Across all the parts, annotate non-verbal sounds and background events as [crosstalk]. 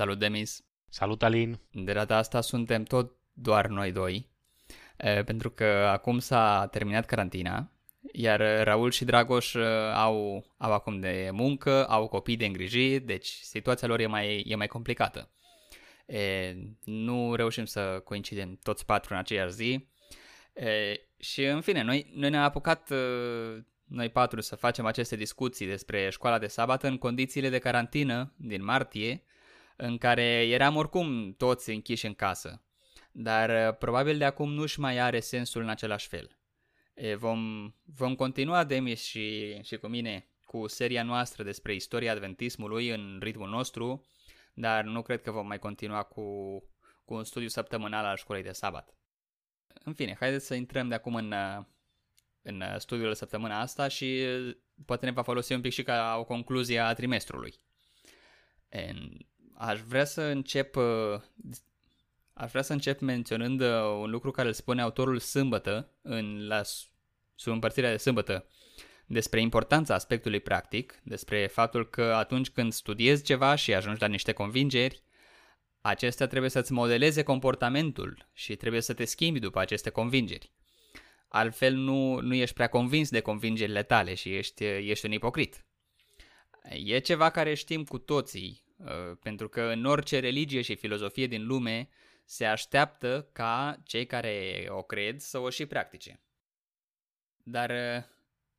Salut, Demis! Salut, Alin! De data asta suntem tot doar noi doi, pentru că acum s-a terminat carantina, iar Raul și Dragoș au, au acum de muncă, au copii de îngrijit, deci situația lor e mai, e mai complicată. E, nu reușim să coincidem toți patru în aceeași zi. E, și în fine, noi, noi ne-am apucat noi patru să facem aceste discuții despre școala de sabat în condițiile de carantină din martie, în care eram oricum toți închiși în casă. Dar probabil de acum nu-și mai are sensul în același fel. E, vom, vom continua, Demis și, și cu mine, cu seria noastră despre istoria adventismului în ritmul nostru, dar nu cred că vom mai continua cu, cu un studiu săptămânal al școlii de sabat. În fine, haideți să intrăm de acum în, în studiul de săptămâna asta și poate ne va folosi un pic și ca o concluzie a trimestrului. Aș vrea să încep Aș vrea să încep menționând un lucru care îl spune autorul sâmbătă în la sub împărțirea de sâmbătă despre importanța aspectului practic, despre faptul că atunci când studiezi ceva și ajungi la niște convingeri, acestea trebuie să-ți modeleze comportamentul și trebuie să te schimbi după aceste convingeri. Altfel nu, nu ești prea convins de convingerile tale și ești, ești un ipocrit. E ceva care știm cu toții, uh, pentru că în orice religie și filozofie din lume se așteaptă ca cei care o cred să o și practice. Dar uh,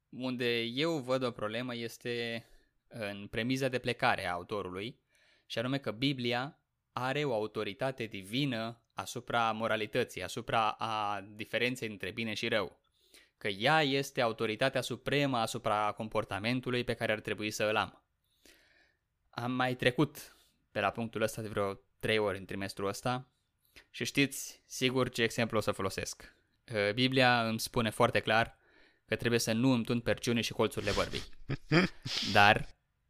unde eu văd o problemă este în premiza de plecare a autorului, și anume că Biblia are o autoritate divină asupra moralității, asupra a diferenței între bine și rău. Că ea este autoritatea supremă asupra comportamentului pe care ar trebui să îl am. Am mai trecut pe la punctul ăsta de vreo trei ori în trimestrul ăsta și știți sigur ce exemplu o să folosesc. Uh, Biblia îmi spune foarte clar că trebuie să nu îmi tund perciune și colțurile bărbii. [laughs] Dar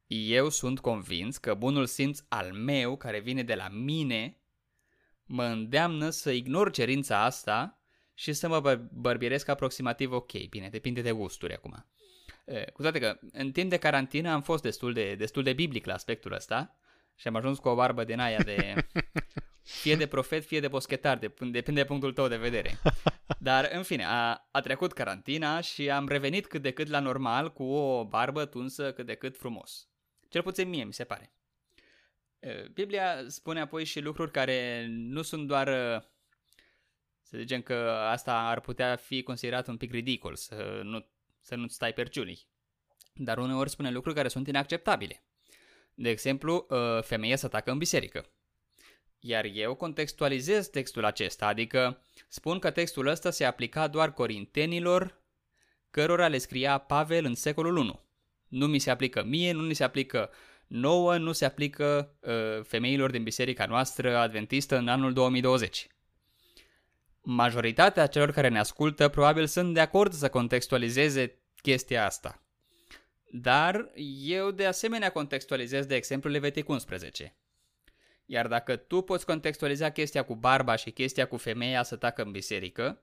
eu sunt convins că bunul simț al meu, care vine de la mine, mă îndeamnă să ignor cerința asta și să mă bărbieresc aproximativ ok. Bine, depinde de gusturi acum. Cu toate că în timp de carantină am fost destul de, destul de biblic la aspectul ăsta și am ajuns cu o barbă din aia de [laughs] fie de profet, fie de boschetar, depinde de punctul tău de vedere. Dar, în fine, a, a trecut carantina și am revenit cât de cât la normal cu o barbă tunsă cât de cât frumos. Cel puțin mie, mi se pare. Biblia spune apoi și lucruri care nu sunt doar, să zicem că asta ar putea fi considerat un pic ridicol, să nu, să nu stai perciunii. Dar uneori spune lucruri care sunt inacceptabile. De exemplu, femeia să atacă în biserică. Iar eu contextualizez textul acesta, adică spun că textul ăsta se aplica doar corintenilor cărora le scria Pavel în secolul 1. Nu mi se aplică mie, nu mi se aplică nouă, nu se aplică uh, femeilor din biserica noastră adventistă în anul 2020. Majoritatea celor care ne ascultă probabil sunt de acord să contextualizeze chestia asta. Dar eu de asemenea contextualizez de exemplu Levitic 11. Iar dacă tu poți contextualiza chestia cu barba și chestia cu femeia să tacă în biserică,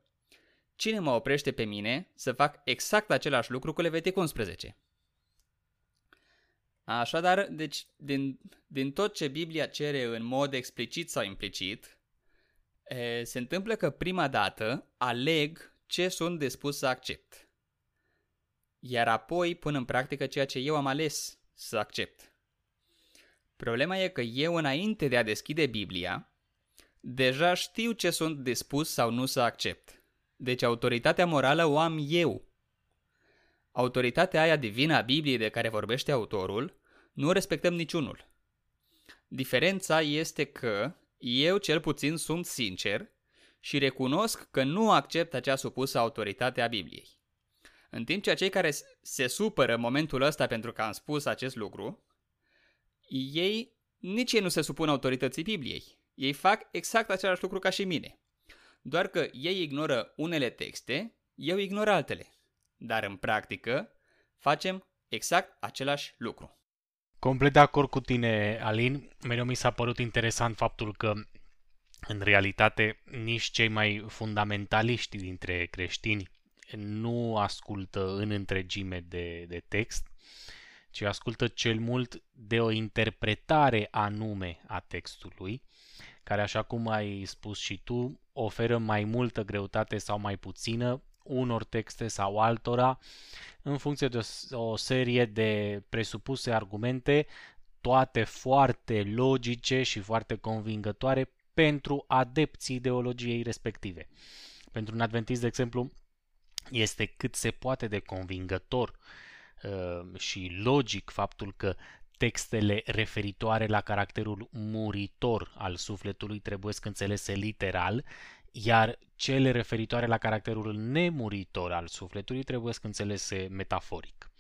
cine mă oprește pe mine să fac exact același lucru cu Levitic 11? Așadar, deci, din, din tot ce Biblia cere în mod explicit sau implicit, e, se întâmplă că prima dată aleg ce sunt dispus să accept. Iar apoi pun în practică ceea ce eu am ales să accept. Problema e că eu, înainte de a deschide Biblia, deja știu ce sunt dispus sau nu să accept. Deci autoritatea morală o am eu. Autoritatea aia divină a Bibliei de care vorbește autorul, nu respectăm niciunul. Diferența este că eu cel puțin sunt sincer și recunosc că nu accept acea supusă autoritate a Bibliei. În timp ce cei care se supără în momentul ăsta pentru că am spus acest lucru, ei nici ei nu se supun autorității Bibliei. Ei fac exact același lucru ca și mine. Doar că ei ignoră unele texte, eu ignor altele. Dar în practică facem exact același lucru. Complet de acord cu tine, Alin. Mereu mi s-a părut interesant faptul că, în realitate, nici cei mai fundamentaliști dintre creștini nu ascultă în întregime de, de text, ci ascultă cel mult de o interpretare anume a textului, care, așa cum ai spus și tu, oferă mai multă greutate sau mai puțină unor texte sau altora, în funcție de o serie de presupuse argumente, toate foarte logice și foarte convingătoare pentru adepții ideologiei respective. Pentru un adventist, de exemplu, este cât se poate de convingător uh, și logic faptul că textele referitoare la caracterul muritor al sufletului trebuie înțelese literal, iar cele referitoare la caracterul nemuritor al sufletului trebuie înțelese metaforic.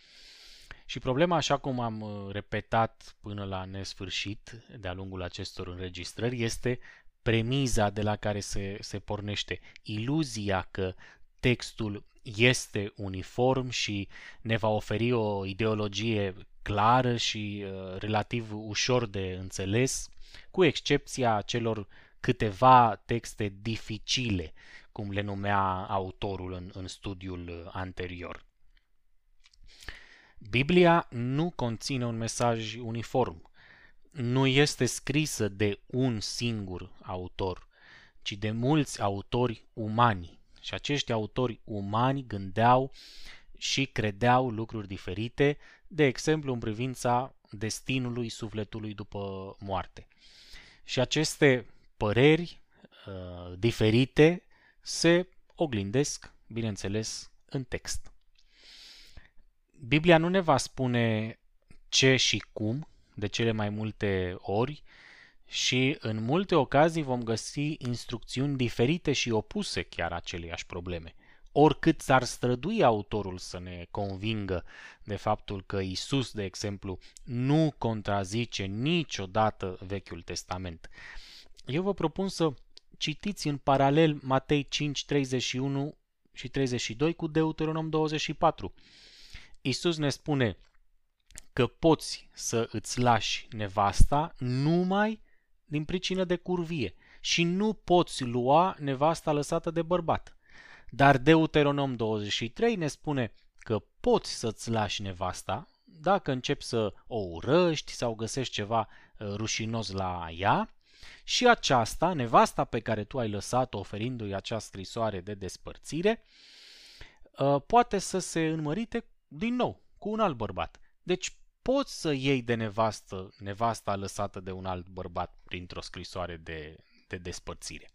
Și problema, așa cum am uh, repetat până la nesfârșit de-a lungul acestor înregistrări, este premiza de la care se, se pornește. Iluzia că textul este uniform și ne va oferi o ideologie clară și uh, relativ ușor de înțeles, cu excepția celor câteva texte dificile, cum le numea autorul în, în studiul anterior. Biblia nu conține un mesaj uniform. Nu este scrisă de un singur autor, ci de mulți autori umani. Și acești autori umani gândeau și credeau lucruri diferite, de exemplu în privința destinului sufletului după moarte. Și aceste păreri uh, diferite se oglindesc, bineînțeles, în text. Biblia nu ne va spune ce și cum de cele mai multe ori și în multe ocazii vom găsi instrucțiuni diferite și opuse chiar aceleiași probleme. Oricât s-ar strădui autorul să ne convingă de faptul că Isus, de exemplu, nu contrazice niciodată Vechiul Testament. Eu vă propun să citiți în paralel Matei 5, 31 și 32 cu Deuteronom 24. Isus ne spune că poți să îți lași nevasta numai din pricină de curvie și nu poți lua nevasta lăsată de bărbat. Dar Deuteronom 23 ne spune că poți să-ți lași nevasta dacă începi să o urăști sau găsești ceva uh, rușinos la ea și aceasta, nevasta pe care tu ai lăsat-o oferindu-i acea scrisoare de despărțire, uh, poate să se înmărite din nou cu un alt bărbat. Deci poți să iei de nevastă nevasta lăsată de un alt bărbat printr-o scrisoare de, de despărțire.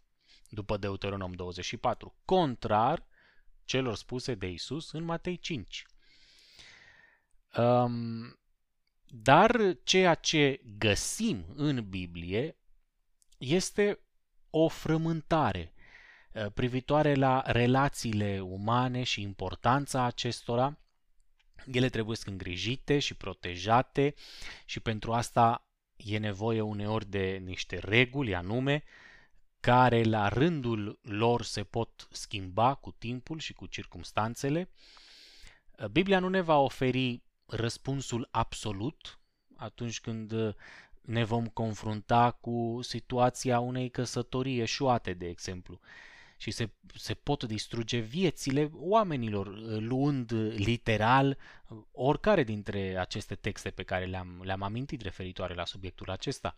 După Deuteronom 24, contrar celor spuse de Isus în Matei 5. Um, dar ceea ce găsim în Biblie este o frământare uh, privitoare la relațiile umane și importanța acestora, ele trebuie să îngrijite și protejate și pentru asta e nevoie uneori de niște reguli anume care la rândul lor se pot schimba cu timpul și cu circumstanțele. Biblia nu ne va oferi răspunsul absolut atunci când ne vom confrunta cu situația unei căsătorii eșuate, de exemplu și se, se pot distruge viețile oamenilor, uh, luând literal uh, oricare dintre aceste texte pe care le-am, le-am amintit referitoare la subiectul acesta.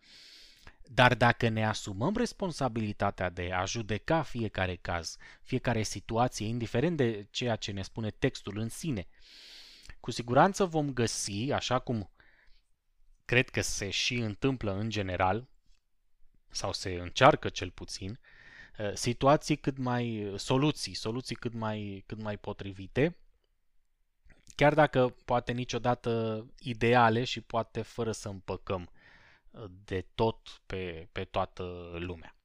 Dar dacă ne asumăm responsabilitatea de a judeca fiecare caz, fiecare situație, indiferent de ceea ce ne spune textul în sine, cu siguranță vom găsi, așa cum cred că se și întâmplă în general, sau se încearcă cel puțin, Eh, situații cât mai, soluții, soluții cât mai, cât mai potrivite, chiar dacă poate niciodată ideale și poate fără să împăcăm eh, de tot pe, pe toată lumea.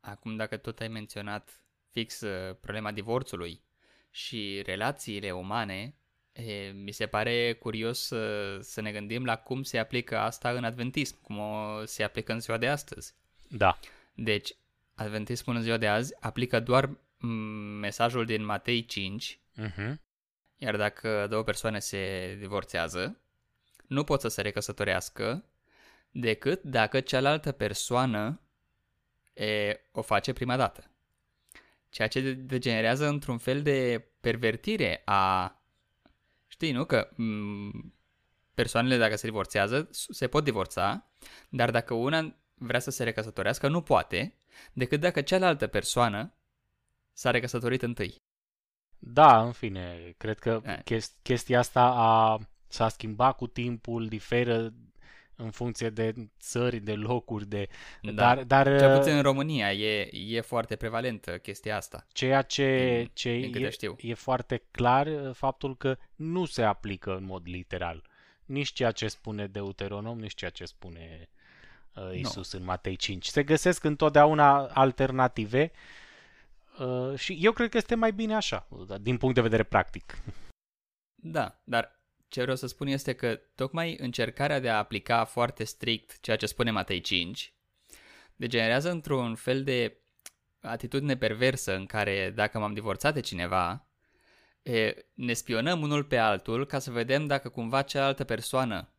Acum, dacă tot ai menționat fix eh, problema divorțului și relațiile umane, e, mi se pare curios să, să ne gândim la cum se aplică asta în adventism, cum o, se aplică în ziua de astăzi. Da. Deci, Adventismul în ziua de azi aplică doar mesajul din Matei 5, uh-huh. Mhm. iar dacă două persoane se divorțează, nu pot să se recăsătorească decât dacă cealaltă persoană e, o face prima dată. Ceea ce degenerează într-un fel de pervertire a... Știi, nu? Că m- persoanele dacă se divorțează, se pot divorța, dar dacă una vrea să se recăsătorească, nu poate, decât dacă cealaltă persoană s-a recăsătorit întâi. Da, în fine, cred că chesti- chestia asta a, s-a schimbat cu timpul, diferă în funcție de țări, de locuri, de... Da. Dar, dar Cel puțin în România e, e foarte prevalentă chestia asta. Ceea ce, din, ce din e, știu. e foarte clar uh, faptul că nu se aplică în mod literal. Nici ceea ce spune Deuteronom, nici ceea ce spune uh, Isus no. în Matei 5. Se găsesc întotdeauna alternative uh, și eu cred că este mai bine așa, din punct de vedere practic. Da, dar ce vreau să spun este că tocmai încercarea de a aplica foarte strict ceea ce spune Matei 5 degenerează într-un fel de atitudine perversă în care dacă m-am divorțat de cineva, e, ne spionăm unul pe altul ca să vedem dacă cumva cealaltă persoană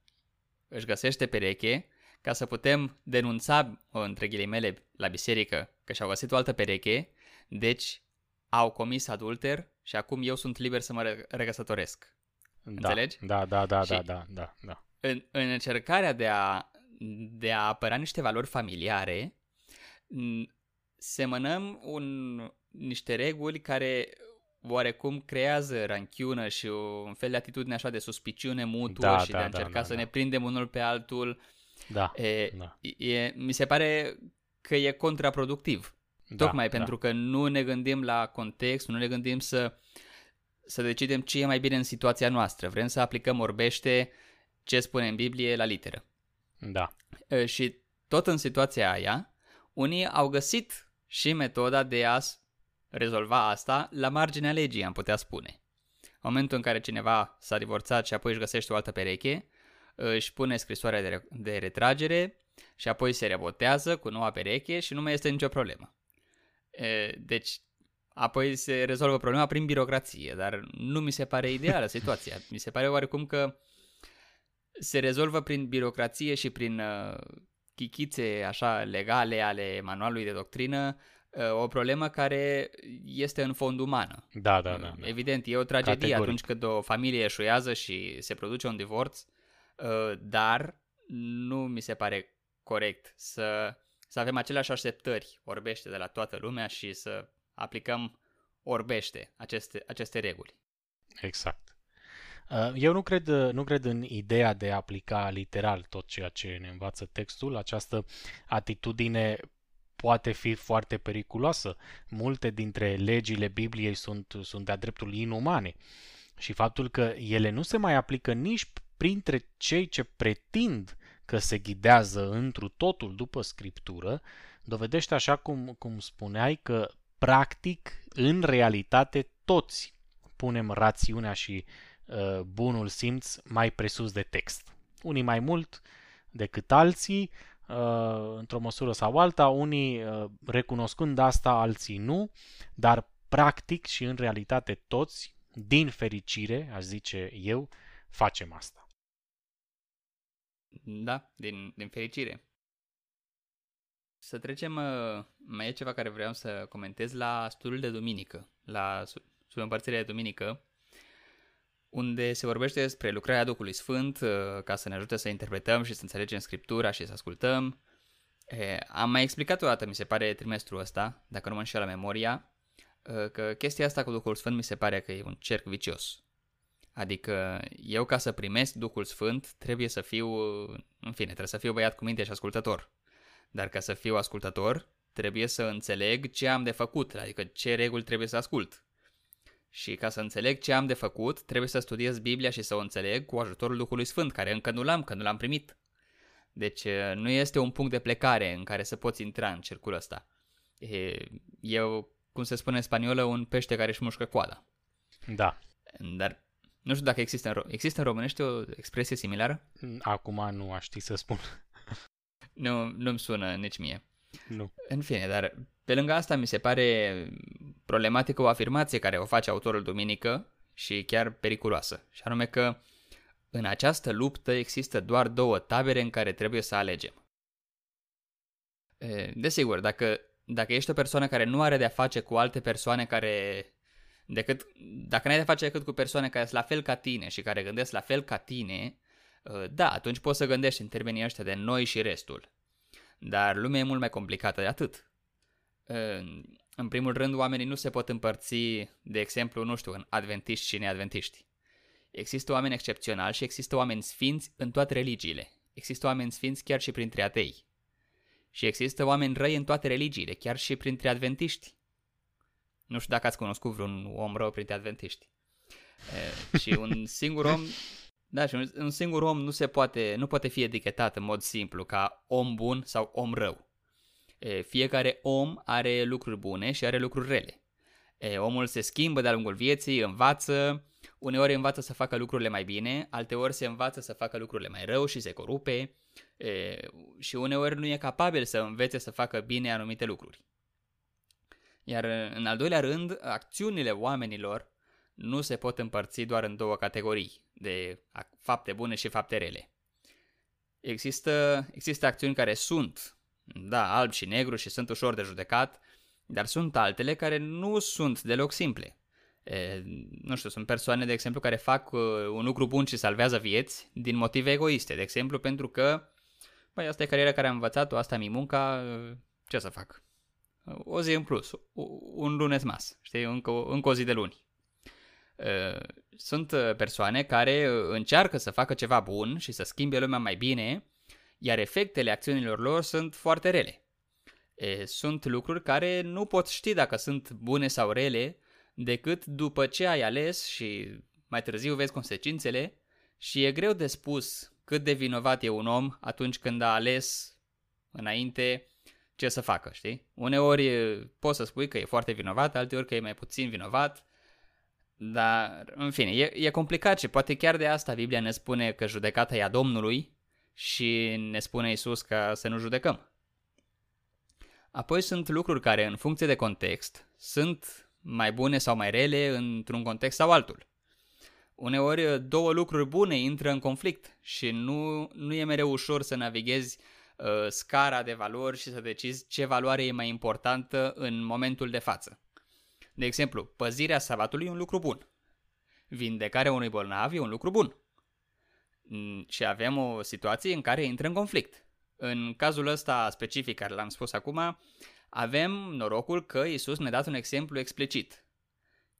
își găsește pereche ca să putem denunța, între ghilimele, la biserică că și-au găsit o altă pereche, deci au comis adulter și acum eu sunt liber să mă regăsătoresc. Da, Înțelegi? Da, da, da, da, da, da, da. În, în încercarea de a, de a apăra niște valori familiare, semănăm un, niște reguli care oarecum creează ranchiună și un fel de atitudine așa de suspiciune mutuă Da, și da, de a da, încerca da, să da. ne prindem unul pe altul. Da, E, da. e, mi se pare că e contraproductiv. Da, Tocmai da. pentru că nu ne gândim la context, nu ne gândim să, să decidem ce e mai bine în situația noastră. Vrem să aplicăm orbește ce spune în Biblie la literă. Da, E, Și tot în situația aia, unii au găsit și metoda de a s- rezolva asta la marginea legii, am putea spune. În momentul în care cineva s-a divorțat și apoi își găsește o altă pereche, își pune scrisoarea de, re- de retragere și apoi se rebotează cu noua pereche și nu mai este nicio problemă. E, Deci, apoi se rezolvă problema prin birocrație, dar nu mi se pare ideală situația. Mi se pare oarecum că se rezolvă prin birocrație și prin uh, chichițe așa legale ale manualului de doctrină uh, o problemă care este în fond umană. da, da, da. da. Evident, e o tragedie Categoric. atunci când o familie eșuează și se produce un divorț, uh, dar nu mi se pare corect să, să avem aceleași așteptări orbește de la toată lumea și să aplicăm orbește aceste, aceste reguli. Exact. Uh, Eu nu cred, nu cred în ideea de a aplica literal tot ceea ce ne învață textul. Această atitudine poate fi foarte periculoasă. Multe dintre legile Bibliei sunt, sunt de-a dreptul inumane. Și faptul că ele nu se mai aplică nici printre cei ce pretind că se ghidează întru totul după scriptură, dovedește așa cum, cum spuneai că practic, în realitate, toți punem rațiunea și uh, bunul simț mai presus de text. Unii mai mult decât alții, uh, într-o măsură sau alta, unii uh, recunoscând asta, alții nu, dar practic și în realitate toți, din fericire, aș zice eu, facem asta. Da, din, din fericire. Să trecem, uh, mai e ceva care vreau să comentez la studiul de duminică, la su- subîmpărțirea de duminică, unde se vorbește despre lucrarea Duhului Sfânt uh, ca să ne ajute să interpretăm și să înțelegem Scriptura și să ascultăm. E, am mai explicat o dată, mi se pare, trimestrul ăsta, dacă nu mă înșel la memoria, uh, că chestia asta cu Duhul Sfânt mi se pare că e un cerc vicios. Adică eu ca să primesc Duhul Sfânt trebuie să fiu, în fine, trebuie să fiu băiat cu minte și ascultător. Dar ca să fiu ascultător, trebuie să înțeleg ce am de făcut, adică ce reguli trebuie să ascult. Și ca să înțeleg ce am de făcut, trebuie să studiez Biblia și să o înțeleg cu ajutorul Duhului Sfânt, care încă nu l-am, că nu l-am primit. Deci nu este un punct de plecare în care să poți intra în cercul ăsta. E, eu, cum se spune în spaniolă, un pește care își mușcă coada. Da. Dar nu știu dacă există în, ro- există în românește o expresie similară? Acum nu aș ști să spun. [laughs] Nu, nu-mi sună nici mie. Nu. În fine, dar pe lângă asta mi se pare problematică o afirmație care o face autorul Duminică și chiar periculoasă. Și anume că în această luptă există doar două tabere în care trebuie să alegem. E, Desigur, dacă, dacă ești o persoană care nu are de-a face cu alte persoane care decât, dacă n-ai de face decât cu persoane care sunt la fel ca tine și care gândesc la fel ca tine, Uh, da, atunci poți să gândești în termenii ăștia de noi și restul. Dar lumea e mult mai complicată de atât. Uh, în primul rând, oamenii nu se pot împărți, de exemplu, nu știu, în adventiști și neadventiști. Există oameni excepționali și există oameni sfinți în toate religiile. Există oameni sfinți chiar și printre atei. Și există oameni răi în toate religiile, chiar și printre adventiști. Nu știu dacă ați cunoscut vreun om rău printre adventiști. E, și un singur om, da, și un, un singur om nu se poate, nu poate fi etichetat în mod simplu ca om bun sau om rău. E, fiecare om are lucruri bune și are lucruri rele. E, omul se schimbă de-a lungul vieții, învață, uneori învață să facă lucrurile mai bine, alteori se învață să facă lucrurile mai rău și se corupe e, și uneori nu e capabil să învețe să facă bine anumite lucruri. Iar în al doilea rând, acțiunile oamenilor nu se pot împărți doar în două categorii, de fapte bune și fapte rele. Există, există acțiuni care sunt, da, alb și negru și sunt ușor de judecat, dar sunt altele care nu sunt deloc simple. E, nu știu, sunt persoane, de exemplu, care fac uh, un lucru bun și salvează vieți din motive egoiste. De exemplu, pentru că, băi, asta e cariera care am învățat-o, asta mi munca, uh, ce să fac? O zi în plus, un lunes mas, știi, încă, încă o zi de luni. Sunt persoane care încearcă să facă ceva bun și să schimbe lumea mai bine, iar efectele acțiunilor lor sunt foarte rele. Sunt lucruri care nu poți ști dacă sunt bune sau rele decât după ce ai ales și mai târziu vezi consecințele și e greu de spus cât de vinovat e un om atunci când a ales înainte ce să facă, știi? Uneori poți să spui că e foarte vinovat, alteori că e mai puțin vinovat, dar, în fine, e, e complicat și poate chiar de asta Biblia ne spune că judecata e a Domnului și ne spune Isus că să nu judecăm. Apoi sunt lucruri care, în funcție de context, sunt mai bune sau mai rele într-un context sau altul. Uneori două lucruri bune intră în conflict și nu, nu e mereu ușor să navighezi uh, scara de valori și să decizi ce valoare e mai importantă în momentul de față. De exemplu, păzirea sabatului e un lucru bun. Vindecarea unui bolnav e un lucru bun. Mm, și avem o situație în care intră în conflict. În cazul ăsta specific care l-am spus acum, avem norocul că Isus ne-a dat un exemplu explicit,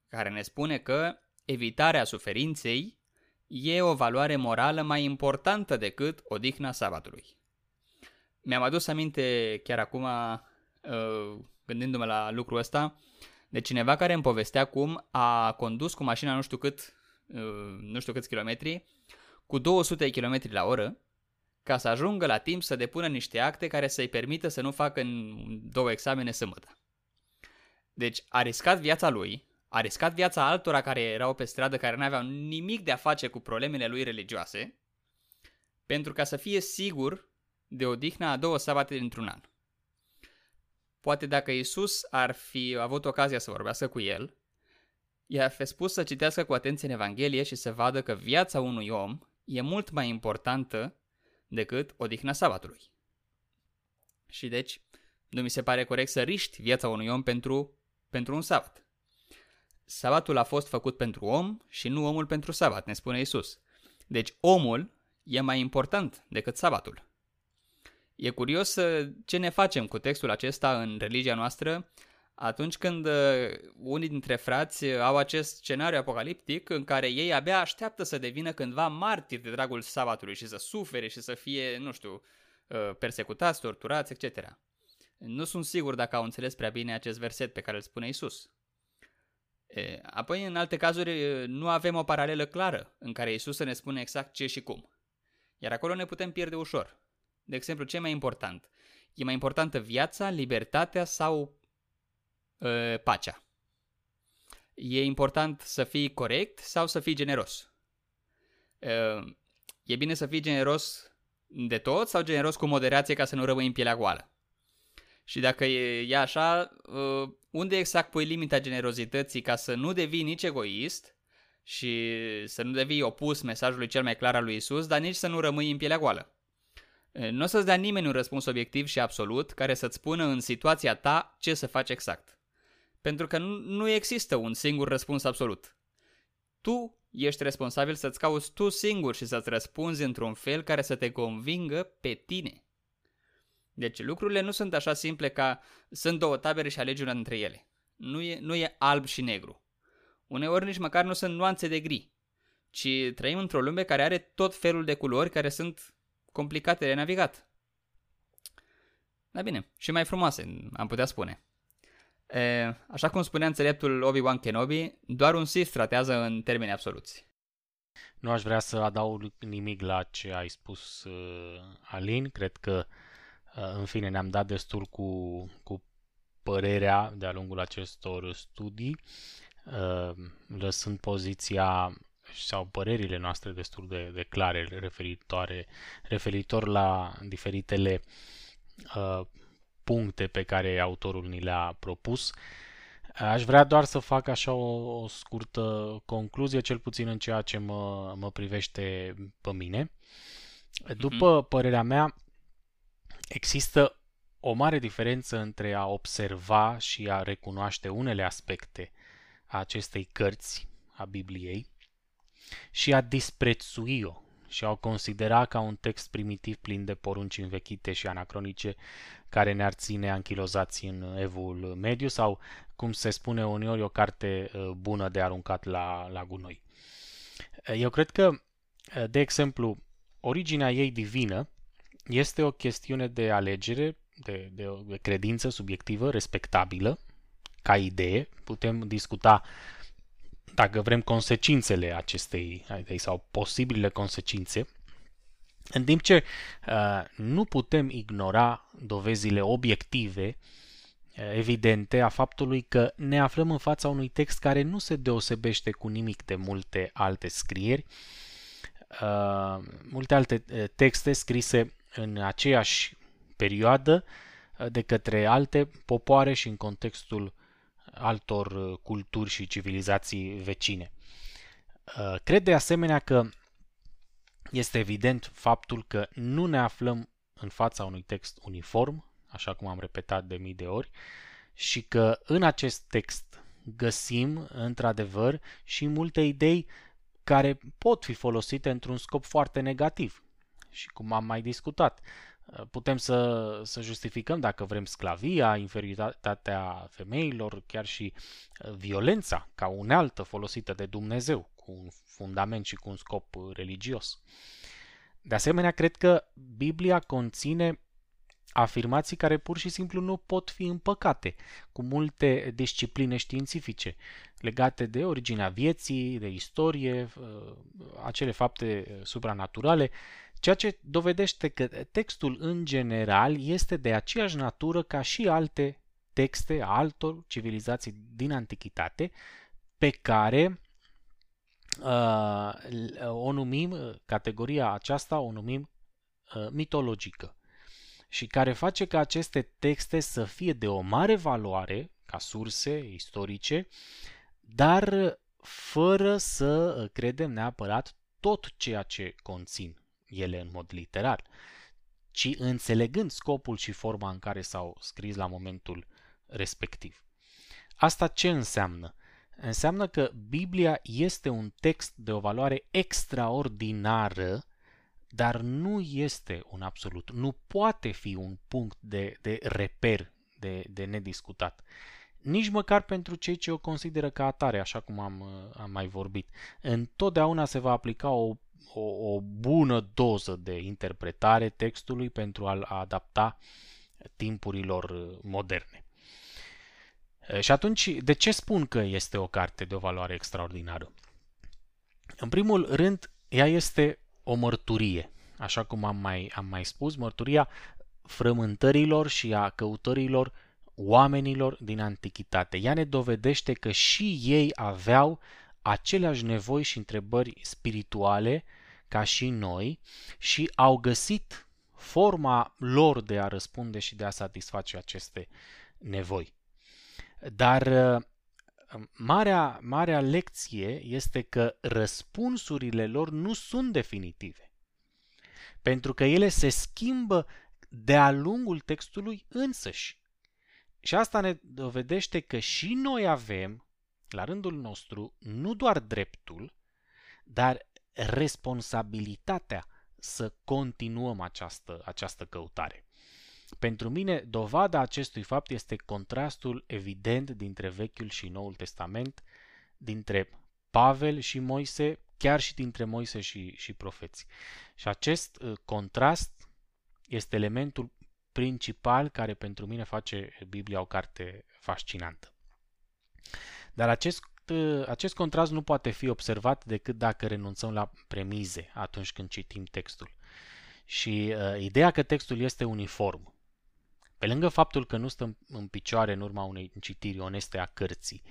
care ne spune că evitarea suferinței e o valoare morală mai importantă decât odihna sabatului. Mi-am adus aminte chiar acum, uh, gândindu-mă la lucrul ăsta, de cineva care îmi povestea cum a condus cu mașina nu știu cât, uh, nu știu câți kilometri, cu 200 km la oră, ca să ajungă la timp să depună niște acte care să-i permită să nu facă în două examene sâmbătă. Deci a riscat viața lui, a riscat viața altora care erau pe stradă, care nu aveau nimic de a face cu problemele lui religioase, pentru ca să fie sigur de odihna a două sabate dintr-un an. Poate dacă Isus ar fi avut ocazia să vorbească cu el, i-ar fi spus să citească cu atenție în Evanghelie și să vadă că viața unui om e mult mai importantă decât odihna sabatului. Și deci, nu mi se pare corect să riști viața unui om pentru, pentru un sabat. Sabatul a fost făcut pentru om și nu omul pentru sabat, ne spune Isus. Deci omul e mai important decât sabatul. E curios uh, ce ne facem cu textul acesta în religia noastră atunci când uh, unii dintre frați uh, au acest scenariu apocaliptic în care ei abia așteaptă să devină cândva martiri de dragul sabatului și să sufere și să fie, nu știu, persecutați, torturați, etc. Nu sunt sigur dacă au înțeles prea bine acest verset pe care îl spune Isus. Apoi, în alte cazuri, nu avem o paralelă clară în care Isus ne spune exact ce și cum. Iar acolo ne putem pierde ușor. De exemplu, ce e mai important? E mai importantă viața, libertatea sau uh, pacea? E important să fii corect sau să fii generos? Uh, e bine să fii generos de tot sau generos cu moderație ca să nu rămâi în pielea goală? Și dacă e, e așa, uh, unde exact pui limita generozității ca să nu devii nici egoist și să nu devii opus mesajului cel mai clar al lui Isus, dar nici să nu rămâi în pielea goală? Nu o să-ți dea nimeni un răspuns obiectiv și absolut care să-ți spună în situația ta ce să faci exact. Pentru că nu există un singur răspuns absolut. Tu ești responsabil să-ți cauți tu singur și să-ți răspunzi într-un fel care să te convingă pe tine. Deci lucrurile nu sunt așa simple ca sunt două tabere și alegi una dintre ele. Nu e, nu e alb și negru. Uneori nici măcar nu sunt nuanțe de gri, ci trăim într-o lume care are tot felul de culori care sunt complicate de navigat. Da bine, și mai frumoase, am putea spune. E, așa cum spunea înțeleptul Obi-Wan Kenobi, doar un Sith tratează în termeni absoluți. Nu aș vrea să adaug nimic la ce ai spus, uh, Alin. Cred că, uh, în fine, ne-am dat destul cu, cu părerea de-a lungul acestor studii, uh, lăsând poziția sau părerile noastre destul de, de clare referitoare, referitor la diferitele uh, puncte pe care autorul ni le-a propus. Aș vrea doar să fac așa o, o scurtă concluzie, cel puțin în ceea ce mă, mă privește pe mine. După mm-hmm. părerea mea, există o mare diferență între a observa și a recunoaște unele aspecte a acestei cărți a Bibliei și a disprețui-o și a o considera ca un text primitiv plin de porunci învechite și anacronice care ne-ar ține anchilozați în evul mediu sau, cum se spune uneori, o carte uh, bună de aruncat la, la gunoi. Eu cred că, uh, de exemplu, originea ei divină este o chestiune de alegere, de, de, de credință subiectivă, respectabilă, ca idee. Putem discuta dacă vrem consecințele acestei idei sau posibile consecințe, în timp ce uh, nu putem ignora dovezile obiective, uh, evidente, a faptului că ne aflăm în fața unui text care nu se deosebește cu nimic de multe alte scrieri, uh, multe alte uh, texte scrise în aceeași perioadă uh, de către alte popoare și în contextul altor uh, culturi și civilizații vecine. Uh, cred de asemenea că este evident faptul că nu ne aflăm în fața unui text uniform, așa cum am repetat de mii de ori, și că în acest text găsim, într-adevăr, și multe idei care pot fi folosite într-un scop foarte negativ. Și cum am mai discutat, Putem să, să justificăm, dacă vrem, sclavia, inferioritatea femeilor, chiar și uh, violența ca unealtă folosită de Dumnezeu, cu un fundament și cu un scop uh, religios. De asemenea, cred că Biblia conține afirmații care pur și simplu nu pot fi împăcate cu multe discipline științifice legate de originea vieții, de istorie, uh, acele fapte supranaturale ceea ce dovedește că textul în general este de aceeași natură ca și alte texte a altor civilizații din antichitate pe care uh, o numim, categoria aceasta o numim uh, mitologică. Și care face ca aceste texte să fie de o mare valoare ca surse istorice, dar fără să credem neapărat tot ceea ce conțin ele în mod literal, ci înțelegând scopul și forma în care s-au scris la momentul respectiv. Asta ce înseamnă? Înseamnă că Biblia este un text de o valoare extraordinară, dar nu este un absolut. Nu poate fi un punct de, de reper, de, de nediscutat. Nici măcar pentru cei ce o consideră ca atare, așa cum am, am mai vorbit. Întotdeauna se va aplica o o, o bună doză de interpretare textului pentru a-l adapta timpurilor uh, moderne. Și atunci, de ce spun că este o carte de o valoare extraordinară? În primul rând, ea este o mărturie, așa cum am mai, am mai spus, mărturia frământărilor și a căutărilor oamenilor din antichitate. Ea ne dovedește că și ei aveau aceleași nevoi și întrebări spirituale ca și noi și au găsit forma lor de a răspunde și de a satisface aceste nevoi. Dar uh, marea, marea lecție este că răspunsurile lor nu sunt definitive. Pentru că ele se schimbă de-a lungul textului însăși. Și asta ne dovedește că și noi avem, la rândul nostru, nu doar dreptul, dar responsabilitatea să continuăm această, această căutare. Pentru mine, dovada acestui fapt este contrastul evident dintre Vechiul și Noul Testament, dintre Pavel și Moise, chiar și dintre Moise și, și profeți. Și acest uh, contrast este elementul principal care pentru mine face Biblia o carte fascinantă. Dar acest, uh, acest contrast nu poate fi observat decât dacă renunțăm la premize atunci când citim textul. Și uh, ideea că textul este uniform, pe lângă faptul că nu stăm în picioare în urma unei citiri oneste a cărții,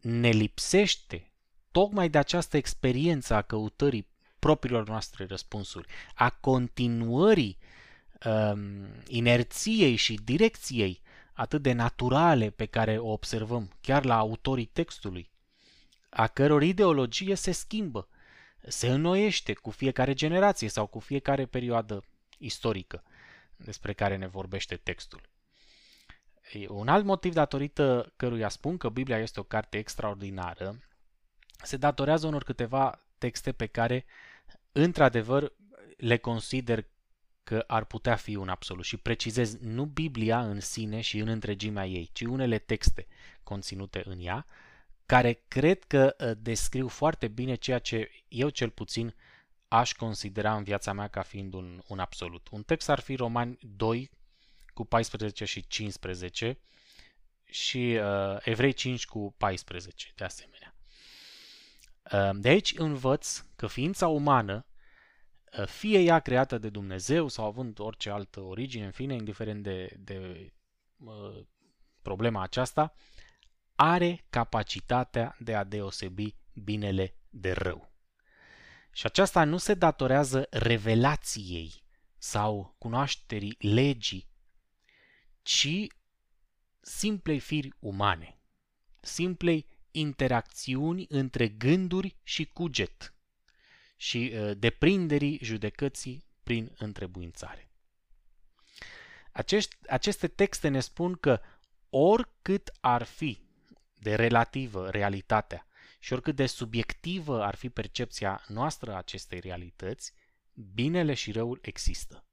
ne lipsește tocmai de această experiență a căutării propriilor noastre răspunsuri, a continuării um, inerției și direcției atât de naturale pe care o observăm chiar la autorii textului, a căror ideologie se schimbă, se înnoiește cu fiecare generație sau cu fiecare perioadă istorică despre care ne vorbește textul. Un alt motiv datorită căruia spun că Biblia este o carte extraordinară se datorează unor câteva texte pe care, într-adevăr, le consider că ar putea fi un absolut. Și precizez, nu Biblia în sine și în întregimea ei, ci unele texte conținute în ea, care cred că uh, descriu foarte bine ceea ce eu cel puțin aș considera în viața mea ca fiind un, un absolut. Un text ar fi Romani 2 cu 14 și 15 și uh, Evrei 5 cu 14 de asemenea. Uh, de aici învăț că ființa umană, uh, fie ea creată de Dumnezeu sau având orice altă origine, în fine, indiferent de, de uh, problema aceasta, are capacitatea de a deosebi binele de rău. Și aceasta nu se datorează revelației sau cunoașterii legii, ci simplei firi umane, simplei interacțiuni între gânduri și cuget și uh, deprinderii judecății prin întrebuințare. Acești, aceste texte ne spun că oricât ar fi de relativă realitatea și oricât de subiectivă ar fi percepția noastră a acestei realități, binele și răul există.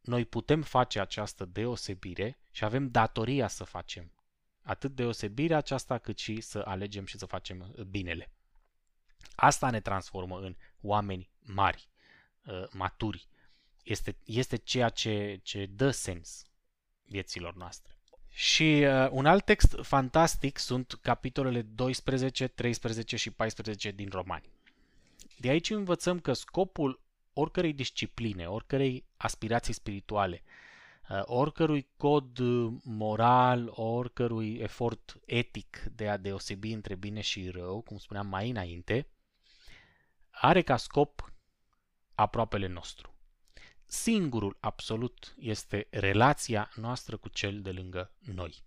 Noi putem face această deosebire și avem datoria să facem atât deosebirea aceasta cât și să alegem și să facem binele. Asta ne transformă în oameni mari, uh, maturi. Este, este ceea ce, ce dă sens vieților noastre. Și uh, un alt text fantastic sunt capitolele 12, 13 și 14 din Romani. De aici învățăm că scopul oricărei discipline, oricărei aspirații spirituale, uh, oricărui cod moral, oricărui efort etic de a deosebi între bine și rău, cum spuneam mai înainte, are ca scop aproapele nostru singurul absolut este relația noastră cu cel de lângă noi.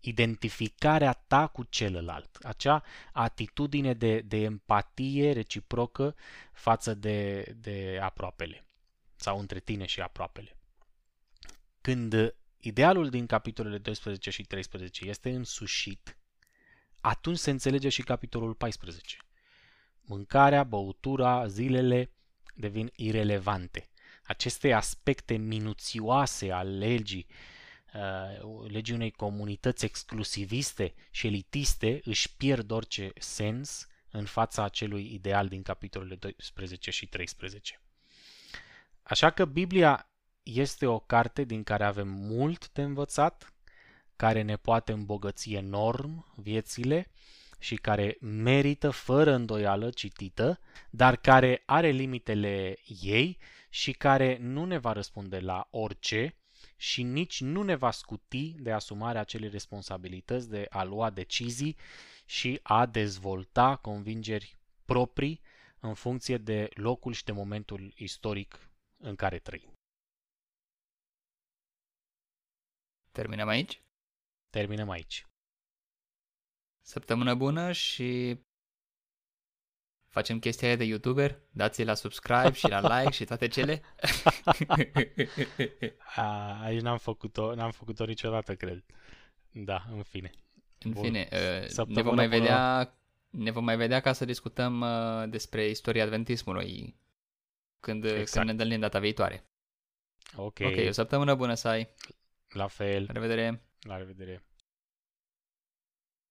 Identificarea ta cu celălalt, acea atitudine de, de empatie reciprocă față de, de aproapele sau între tine și aproapele. Când idealul din capitolele 12 și 13 este însușit, atunci se înțelege și capitolul 14. Mâncarea, băutura, zilele devin irelevante aceste aspecte minuțioase ale legii, uh, legii unei comunități exclusiviste și elitiste își pierd orice sens în fața acelui ideal din capitolele 12 și 13. Așa că Biblia este o carte din care avem mult de învățat, care ne poate îmbogăți enorm viețile și care merită fără îndoială citită, dar care are limitele ei și care nu ne va răspunde la orice și nici nu ne va scuti de asumarea acelei responsabilități de a lua decizii și a dezvolta convingeri proprii în funcție de locul și de momentul istoric în care trăim. Terminăm aici? Terminăm aici. Săptămână bună și facem chestia aia de YouTuber, dați la subscribe și la [laughs] like și toate cele. A, aici n-am făcut-o, n-am făcut-o niciodată, cred. Da, în fine. În Bun. fine, uh, ne vom mai vedea ne vom mai vedea ca să discutăm uh, despre istoria adventismului când, exact. când ne întâlnim data viitoare. Ok. Ok, o săptămână bună să ai. La fel. La revedere. La revedere.